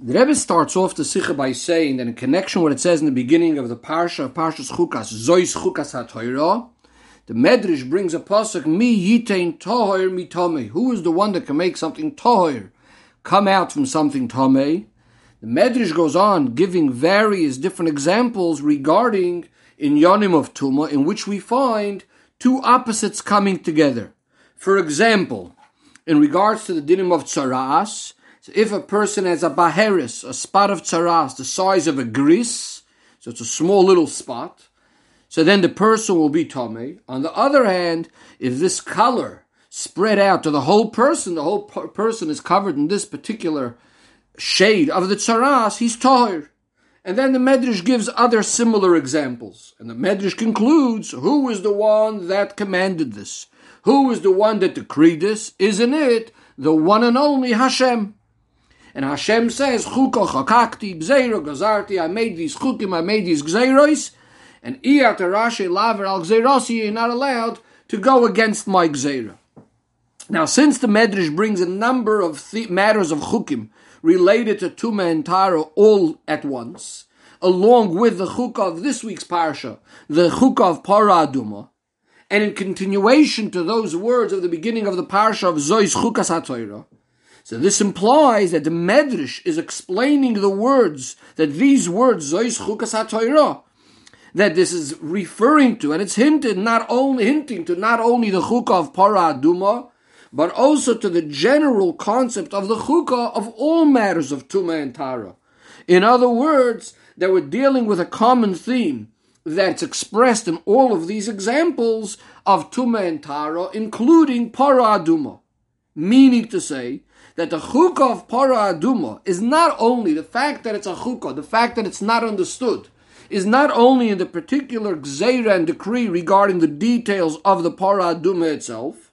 The Rebbe starts off the Sikha by saying that in connection with what it says in the beginning of the Parsha of Parshas Chukas, Zois Chukas HaTorah, the Medrash brings a pasuk, Mi Yitain Toher Mitome. Who is the one that can make something Toher come out from something Tomei? The Medrash goes on giving various different examples regarding in Yonim of Tuma, in which we find two opposites coming together. For example, in regards to the dinim of Tsaras, so if a person has a baheris, a spot of tsaras, the size of a gris, so it's a small little spot, so then the person will be tame. On the other hand, if this color spread out to the whole person, the whole person is covered in this particular shade of the tsaras, he's tahir. And then the Medrash gives other similar examples. And the Medrash concludes, who is the one that commanded this? Who is the one that decreed this? Isn't it the one and only Hashem? And Hashem says, Chuko chakakti, gzeiro gazarti, I made these chukim, I made these gzeiros, and iyat rashi laver al gzeirosi, you're not allowed to go against my gzeira. Now, since the Medrash brings a number of matters of chukim related to Tuma and Tara all at once, along with the chukah of this week's parsha, the chukah of Paraduma, and in continuation to those words of the beginning of the parsha of Zois Chukas HaTorah, so this implies that the Medrash is explaining the words, that these words, Zois Chukas HaTorah, that this is referring to, and it's hinted not only hinting to not only the chukah of Para but also to the general concept of the chukah of all matters of Tuma and Tara. In other words, that we're dealing with a common theme that's expressed in all of these examples of Tuma and Tara, including Para. Meaning to say that the chukah of para aduma is not only the fact that it's a chukah, the fact that it's not understood, is not only in the particular gzeira and decree regarding the details of the para aduma itself,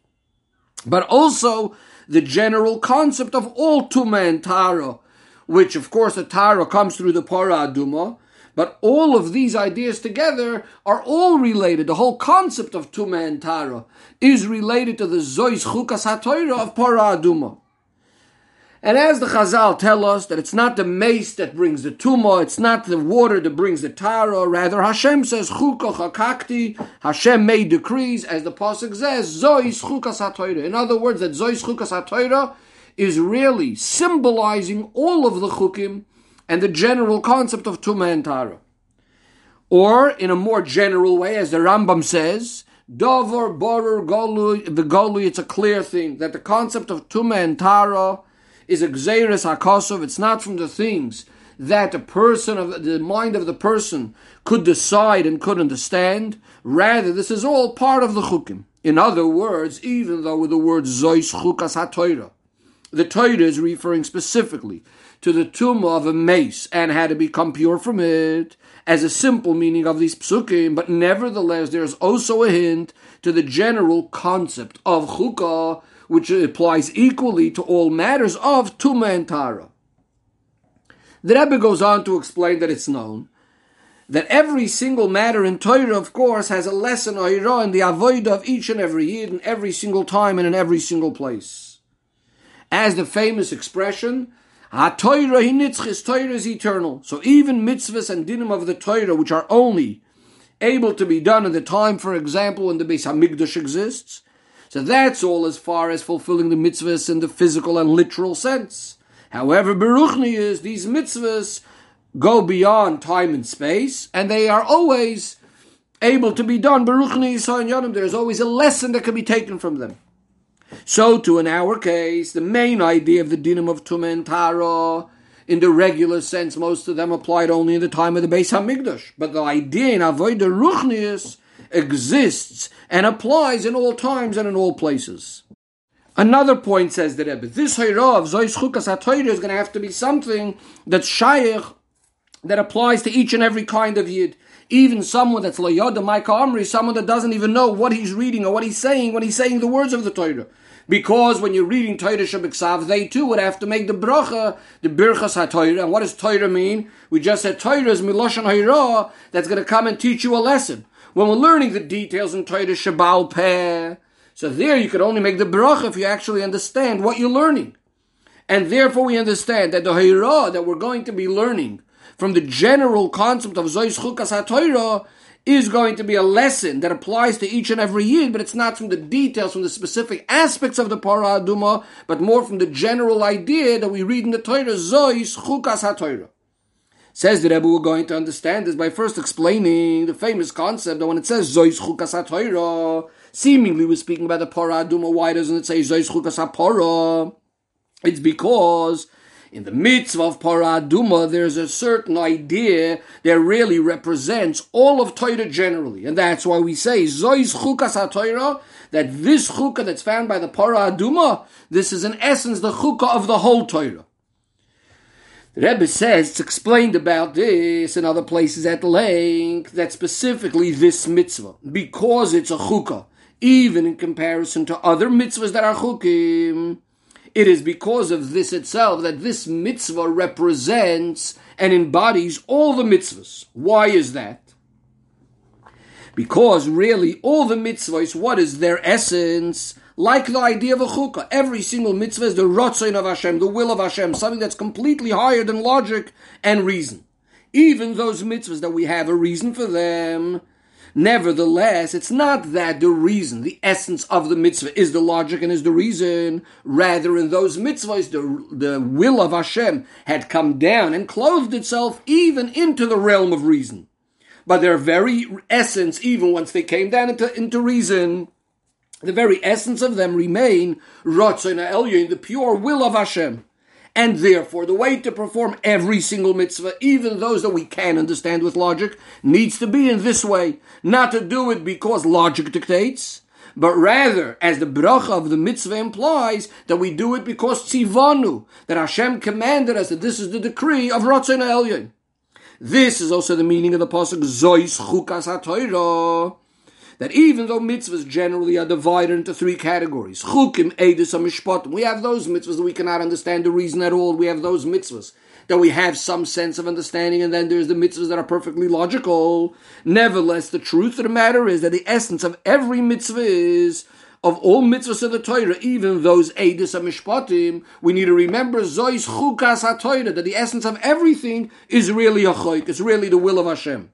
but also the general concept of all tuma and tara, which of course the tara comes through the para aduma, but all of these ideas together are all related. The whole concept of Tuma and Tara is related to the Zois Chukas HaTorah of Para Aduma. And as the Chazal tell us that it's not the mace that brings the tumah, it's not the water that brings the tara, rather Hashem says, chakakti, Hashem made decrees, as the Pasuk says, Zois chukas hatoira. In other words, that Zois chukas is really symbolizing all of the chukim and the general concept of tumah and tara. Or, in a more general way, as the Rambam says, Dover, Borer, Golui, the Golui, it's a clear thing that the concept of tumah and tara is a gzeiris hakosov. It's not from the things that a person of the mind of the person could decide and could understand. Rather, this is all part of the chukim. In other words, even though with the word zois chukas hatoira, the Torah is referring specifically to the tumah of a mace and had to become pure from it as a simple meaning of these psukim, but nevertheless there's also a hint to the general concept of chukah which applies equally to all matters of Tuma and Tara. The Rebbe goes on to explain that it's known that every single matter in Torah, of course, has a lesson or in the avoid of each and every year, in every single time and in every single place. As the famous expression, HaTorah hinitzchis, Torah is eternal. So even mitzvahs and dinim of the Torah, which are only able to be done in the time, for example, when the Beis Hamikdash exists, so that's all as far as fulfilling the mitzvahs in the physical and literal sense. However, Beruchni is these mitzvahs go beyond time and space, and they are always able to be done. Beruchni Yanim, there's always a lesson that can be taken from them. So, to in our case, the main idea of the dinam of Tumah Tara, in the regular sense, most of them applied only in the time of the Beis Hamikdash. But the idea in Avodah Ruchnius exists and applies in all times and in all places. Another point says the Rebbe, this Hayra of Zois Chukas HaTorah is going to have to be something that's shaykh, that applies to each and every kind of Yid. Even someone that's Layoda Micah Amri, someone that doesn't even know what he's reading or what he's saying when he's saying the words of the Torah. Because when you're reading Torah Shabbat they too would have to make the bracha, the birchas HaTorah. And what does Torah mean? We just said Torah is Miloshan Hayra, that's going to come and teach you a lesson when we're learning the details in Torah Shabbal Peh. So there you could only make the bracha if you actually understand what you're learning. And therefore we understand that the Hira that we're going to be learning from the general concept of Zois Chukas HaTorah is going to be a lesson that applies to each and every year, but it's not from the details, from the specific aspects of the Parah Aduma, but more from the general idea that we read in the Torah, Zois Chukas HaTorah. Says the Rebbe, we're going to understand this by first explaining the famous concept that when it says Zois Chukas HaTorah, seemingly we're speaking about the Parah Aduma. Why doesn't it say Zois Chukas HaPorah? It's because in the mitzvah of Paraduma, there's a certain idea that really represents all of Torah generally. And that's why we say, Zois chukas ha that this chukah that's found by the Paraduma, this is in essence the chukah of the whole Torah. The Rebbe says it's explained about this in other places at length that specifically this mitzvah, because it's a chukah, even in comparison to other mitzvahs that are chukim, it is because of this itself that this mitzvah represents and embodies all the mitzvahs. Why is that? Because really, all the mitzvahs, what is their essence? Like the idea of a chukkah, every single mitzvah is the rotzain of Hashem, the will of Hashem, something that's completely higher than logic and reason. Even those mitzvahs that we have a reason for them, Nevertheless, it's not that the reason, the essence of the mitzvah is the logic and is the reason. Rather, in those mitzvahs, the, the will of Hashem had come down and clothed itself even into the realm of reason. But their very essence, even once they came down into, into reason, the very essence of them remain Ratzon Elyon, the pure will of Hashem. And therefore, the way to perform every single mitzvah, even those that we can understand with logic, needs to be in this way. Not to do it because logic dictates, but rather, as the bracha of the mitzvah implies, that we do it because tzivanu, that Hashem commanded us that this is the decree of Ratzon Elyon. This is also the meaning of the pasuk Zois Chukas HaTorah that even though mitzvahs generally are divided into three categories, chukim, edus, and mishpatim, we have those mitzvahs that we cannot understand the reason at all. We have those mitzvahs that we have some sense of understanding, and then there's the mitzvahs that are perfectly logical. Nevertheless, the truth of the matter is that the essence of every mitzvah is of all mitzvahs of the Torah, even those edus and mishpatim, we need to remember zois chukas ha that the essence of everything is really a choik, it's really the will of Hashem.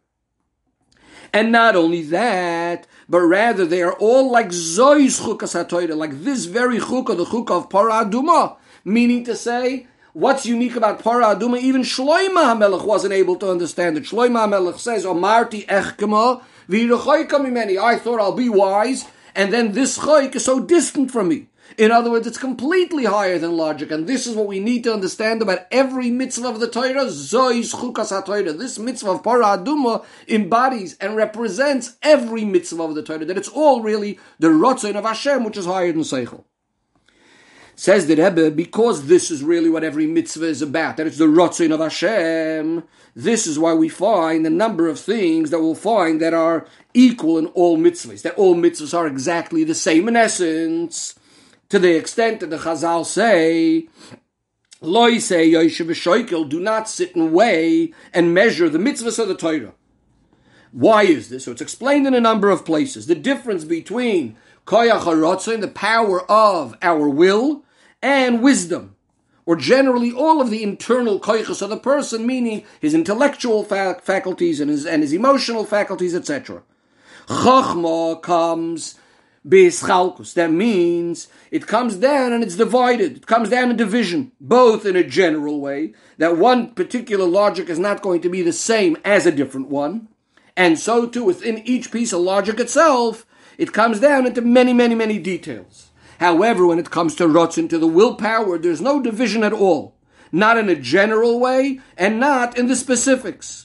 And not only that, but rather they are all like Zois Chukas like this very Chukah, the Chukah of Parah Aduma. Meaning to say, what's unique about Parah Aduma? Even Shloima HaMelech wasn't able to understand it. Shloima HaMelech says, Omarti Echkema, V'yirechoika I thought I'll be wise, and then this Choik is so distant from me. In other words, it's completely higher than logic, and this is what we need to understand about every mitzvah of the Torah. Zois chukas haTorah. This mitzvah of Parah Aduma embodies and represents every mitzvah of the Torah. That it's all really the rotzon of Hashem, which is higher than Seichel. Says the Rebbe, because this is really what every mitzvah is about, that it's the rotzon of Hashem, this is why we find a number of things that we'll find that are equal in all mitzvahs, that all mitzvahs are exactly the same in essence to the extent that the Chazal say, Loi say do not sit and weigh and measure the mitzvahs of the Torah. Why is this? So it's explained in a number of places. The difference between koyach harotzin, the power of our will, and wisdom, or generally all of the internal koychas of the person, meaning his intellectual fa- faculties and his, and his emotional faculties, etc. Chachma comes Be'eschalkus. That means it comes down and it's divided. It comes down in division, both in a general way, that one particular logic is not going to be the same as a different one. And so too, within each piece of logic itself, it comes down into many, many, many details. However, when it comes to Rotzen, to the willpower, there's no division at all. Not in a general way, and not in the specifics.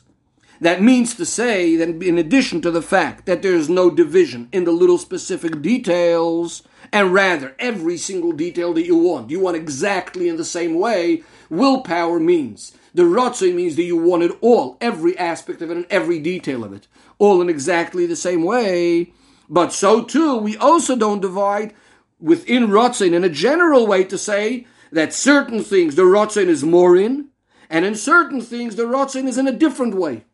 That means to say that in addition to the fact that there is no division in the little specific details, and rather every single detail that you want, you want exactly in the same way, willpower means. The rotze means that you want it all, every aspect of it and every detail of it, all in exactly the same way. But so too, we also don't divide within Rotzin in a general way to say that certain things the Rotzin is more in, and in certain things the Rotzin is in a different way.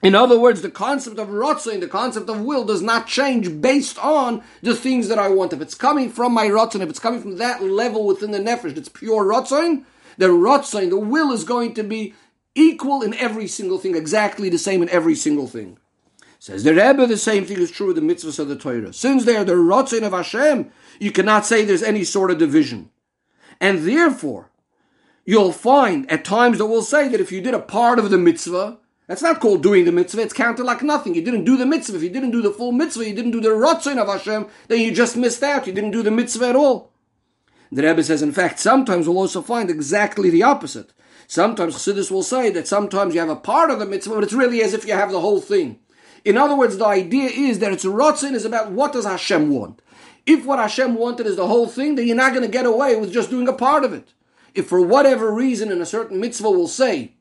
In other words, the concept of Ratzin, the concept of will, does not change based on the things that I want. If it's coming from my Ratzin, if it's coming from that level within the Nefesh, it's pure Ratzin, the Ratzin, the will is going to be equal in every single thing, exactly the same in every single thing. Says the Rebbe, the same thing is true with the mitzvahs of the Torah. Since they are the Ratzin of Hashem, you cannot say there's any sort of division. And therefore, you'll find at times that we'll say that if you did a part of the mitzvah, that's not called doing the mitzvah. It's counted like nothing. You didn't do the mitzvah. If you didn't do the full mitzvah, you didn't do the ratzon of Hashem, then you just missed out. You didn't do the mitzvah at all. The Rebbe says, in fact, sometimes we'll also find exactly the opposite. Sometimes Chassidus will say that sometimes you have a part of the mitzvah, but it's really as if you have the whole thing. In other words, the idea is that it's ratzon is about what does Hashem want. If what Hashem wanted is the whole thing, then you're not going to get away with just doing a part of it. If for whatever reason in a certain mitzvah will say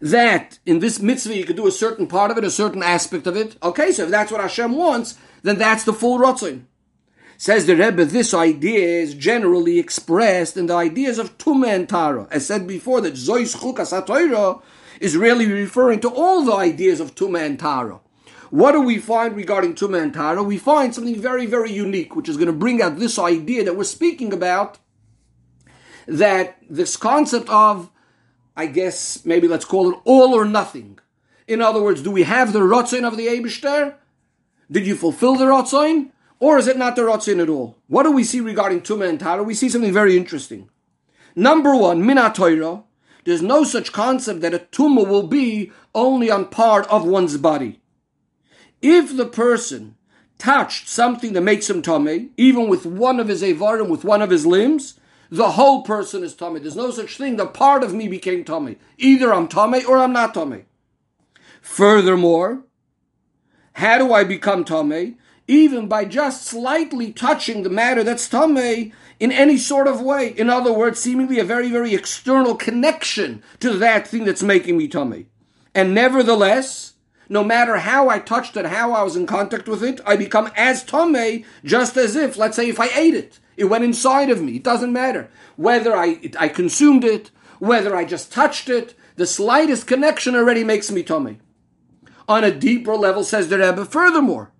that in this mitzvah you could do a certain part of it, a certain aspect of it. Okay, so if that's what Hashem wants, then that's the full rotzin. Says the Rebbe, this idea is generally expressed in the ideas of Tumah and Tara. As said before, that Zois Chukas is really referring to all the ideas of Tumah and Tara. What do we find regarding Tumah and Tara? We find something very, very unique, which is going to bring out this idea that we're speaking about, that this concept of I guess maybe let's call it all or nothing. In other words, do we have the Rotzain of the Eibishter? Did you fulfill the Rotzain? Or is it not the Rotzain at all? What do we see regarding Tumah and Tara? We see something very interesting. Number one, Minat Torah. There's no such concept that a tumah will be only on part of one's body. If the person touched something that makes him tummy, even with one of his avarim, with one of his limbs, the whole person is tummy. There's no such thing. The part of me became tummy. Either I'm tummy or I'm not tummy. Furthermore, how do I become tummy? Even by just slightly touching the matter that's tummy in any sort of way. In other words, seemingly a very, very external connection to that thing that's making me tummy. And nevertheless, no matter how I touched it, how I was in contact with it, I become as tummy, just as if, let's say, if I ate it. It went inside of me. It doesn't matter whether I it, I consumed it, whether I just touched it. The slightest connection already makes me tummy. On a deeper level, says the Rebbe. Furthermore,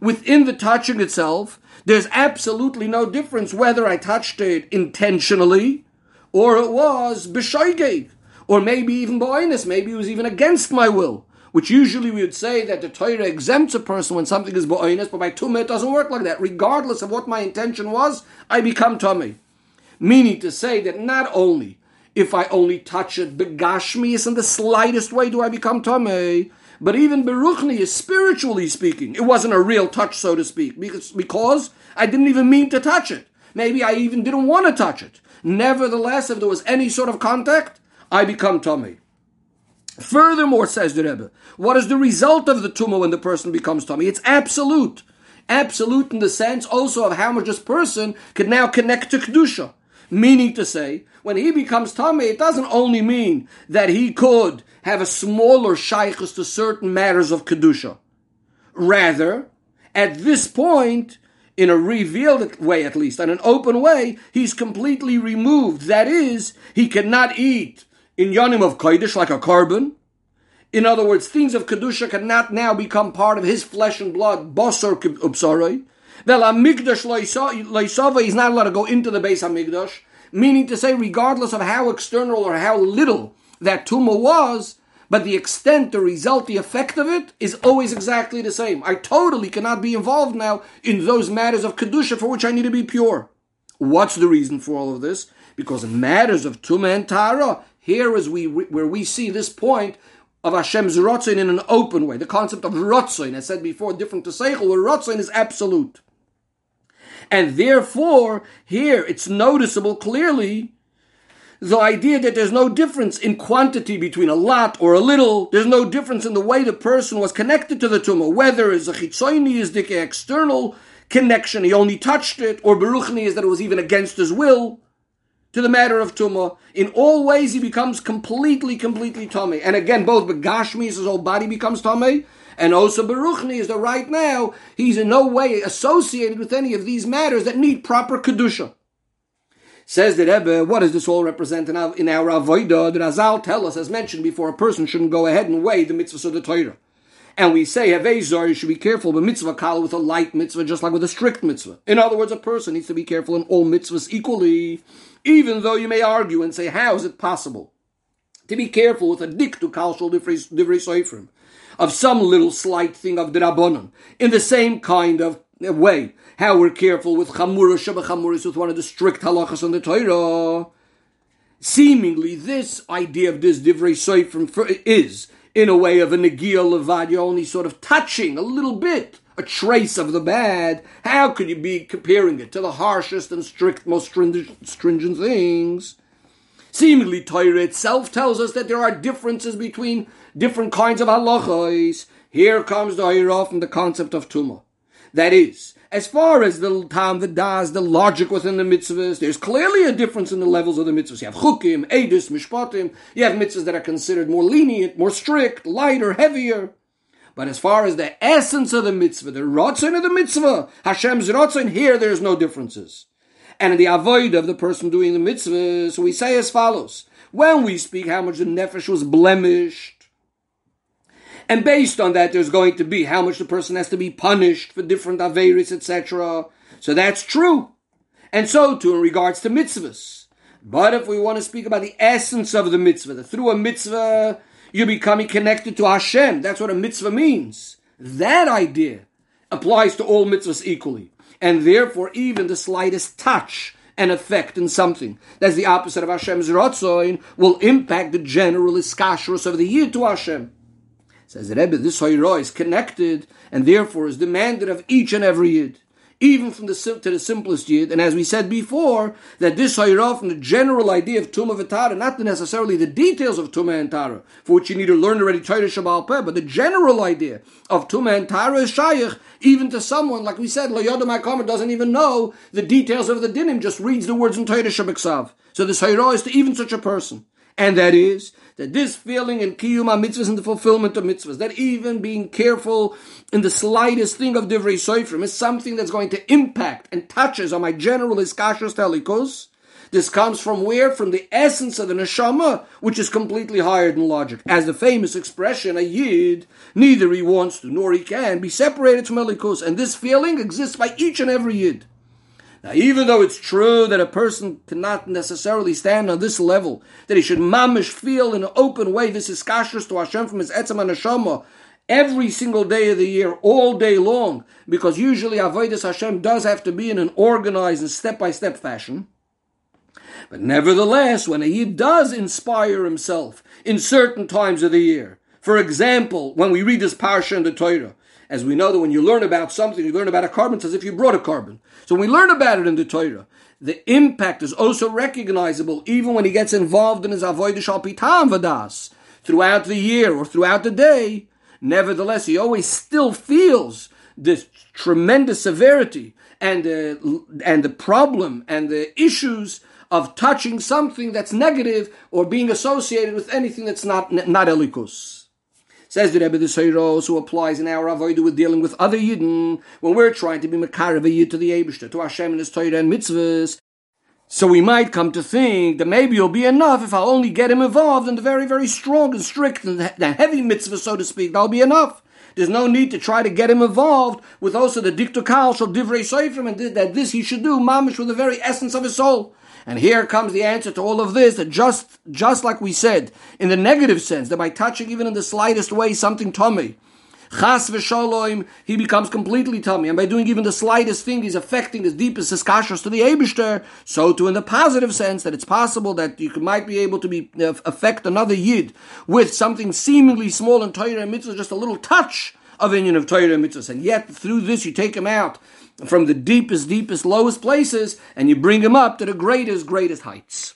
within the touching itself, there's absolutely no difference whether I touched it intentionally or it was b'shoigeg, or maybe even b'oinus, maybe it was even against my will which usually we would say that the Torah exempts a person when something is ba'oinus, but by tumah it doesn't work like that. Regardless of what my intention was, I become tummy. Meaning to say that not only if I only touch it begashmi in the slightest way do I become tummy, but even beruchni is spiritually speaking. It wasn't a real touch, so to speak, because, because I didn't even mean to touch it. Maybe I even didn't want to touch it. Nevertheless, if there was any sort of contact, I become tummy. Furthermore, says the Rebbe, what is the result of the tumah when the person becomes tummy? It's absolute. Absolute in the sense also of how much this person can now connect to Kedusha. Meaning to say, when he becomes tummy, it doesn't only mean that he could have a smaller shaykhus to certain matters of Kedusha. Rather, at this point, in a revealed way at least, in an open way, he's completely removed. That is, he cannot eat in Yonim of Kodesh like a korban. In other words, things of Kedusha cannot now become part of his flesh and blood, Bosor Upsaroi. Vel Amigdash Loisava, he's not allowed to go into the Beis Hamikdash, meaning to say, regardless of how external or how little that tumah was, but the extent, the result, the effect of it is always exactly the same. I totally cannot be involved now in those matters of Kedusha for which I need to be pure. What's the reason for all of this? Because in matters of Tumah and Tara, here is we where we see this point of Hashem's Ratzin in an open way. The concept of Ratzin, as said before, different to Seichel, where Ratzin is absolute. And therefore, here it's noticeable clearly the idea that there's no difference in quantity between a lot or a little. There's no difference in the way the person was connected to the tumah, whether it's a chitzoni is the external connection, he only touched it, or beruchni is that it was even against his will to the matter of tumah. In all ways, he becomes completely, completely tummy. And again, both begashmi, his whole body becomes tummy, and also beruchni is that right now he's in no way associated with any of these matters that need proper kedusha. Says the Rebbe, what does this all represent in our, in our Avodah? The Razal tell us, as mentioned before, a person shouldn't go ahead and weigh the mitzvahs of the Torah. And we say, Havezor, you should be careful with mitzvah kala with a light mitzvah, just like with a strict mitzvah. In other words, a person needs to be careful in all mitzvahs equally, even though you may argue and say, how is it possible to be careful with a diktu kalshal divrei soifrim, of some little slight thing of the Rabbanon, in the same kind of uh, way how we're careful with chamura shabachamuris with one of the strict halachas on the Torah. Seemingly, this idea of this divrei soifrim is in a way of a negia levad. You're only sort of touching a little bit, a trace of the bad. How could you be comparing it to the harshest and strict, most stringent, things? Seemingly, Torah itself tells us that there are differences between different kinds of halachas. Here comes the Hira from the concept of tumah. That is, as far as the time, the das, the logic within the mitzvahs, there's clearly a difference in the levels of the mitzvahs. You have chukim, edus, mishpatim. You have mitzvahs that are considered more lenient, more strict, lighter, heavier. But as far as the essence of the mitzvah, the rotzin of the mitzvah, Hashem's rotzin, here there's no differences. And in the avoid of the person doing the mitzvah, so we say as follows. When we speak how much the nefesh was blemished, and based on that, there's going to be how much the person has to be punished for different averis, etc. So that's true. And so too in regards to mitzvahs. But if we want to speak about the essence of the mitzvah, that through a mitzvah you're becoming connected to Hashem, that's what a mitzvah means. That idea applies to all mitzvahs equally. And therefore, even the slightest touch and effect in something that's the opposite of Hashem's Ratzoin will impact the general iskashrus of the year to Hashem. Says Rebbe, this Hoyra is connected and therefore is demanded of each and every Yid, even from the to the simplest Yid. And as we said before, that this Hoyra from the general idea of Tumah V'Tara, not necessarily the details of Tumah and Tara, for which you need to learn already Torah Shabbal Peh, but the general idea of Tumah and Tara is Shaykh, even to someone, like we said, Lo Yodam doesn't even know the details of the dinim, just reads the words in Torah Shabbat So this Hoyra is to even such a person. And that is that this feeling in kiyum mitzvahs and the fulfillment of mitzvahs, that even being careful in the slightest thing of divrei soifrim is something that's going to impact and touches on my general iskashos telikos. This comes from where? From the essence of the neshama, which is completely higher than logic. As the famous expression, a yid, neither he wants to nor he can be separated from elikus, and this feeling exists by each and every yid. Now, even though it's true that a person cannot necessarily stand on this level, that he should mamish feel in an open way this is kashrus to Hashem from his etzem and neshama every single day of the year, all day long, because usually avodas Hashem does have to be in an organized and step-by-step fashion. But nevertheless, when he does inspire himself in certain times of the year, for example, when we read this parsha in the Torah, as we know that when you learn about something, you learn about a korban, it's as if you brought a korban. So when we learn about it in the Torah, the impact is also recognizable even when he gets involved in his avodah shal pitam vadas throughout the year or throughout the day. Nevertheless, he always still feels this tremendous severity and uh, and the problem and the issues of touching something that's negative or being associated with anything that's not not elikus. Says the Rebbe, the this also applies in our avodah with dealing with other Yidden when we're trying to be Makarav Yid to the Abishter, to Hashem and His Torah and mitzvahs. So we might come to think that maybe it'll be enough if I'll only get him involved in the very, very strong and strict and the heavy mitzvah, so to speak. That'll be enough. There's no need to try to get him involved with also the diktukal shall divrei seifrim and that this he should do mamish with the very essence of his soul. And here comes the answer to all of this, that just, just like we said, in the negative sense, that by touching even in the slightest way something tummy, Chas v'shalom, he becomes completely tummy, and by doing even the slightest thing, he's affecting his deepest iskashos to the Abishter. So too, in the positive sense, that it's possible that you might be able to be uh, affect another yid with something seemingly small in Torah and mitzvah, just a little touch of union of Torah and and yet through this you take him out from the deepest, deepest, lowest places, and you bring him up to the greatest, greatest heights.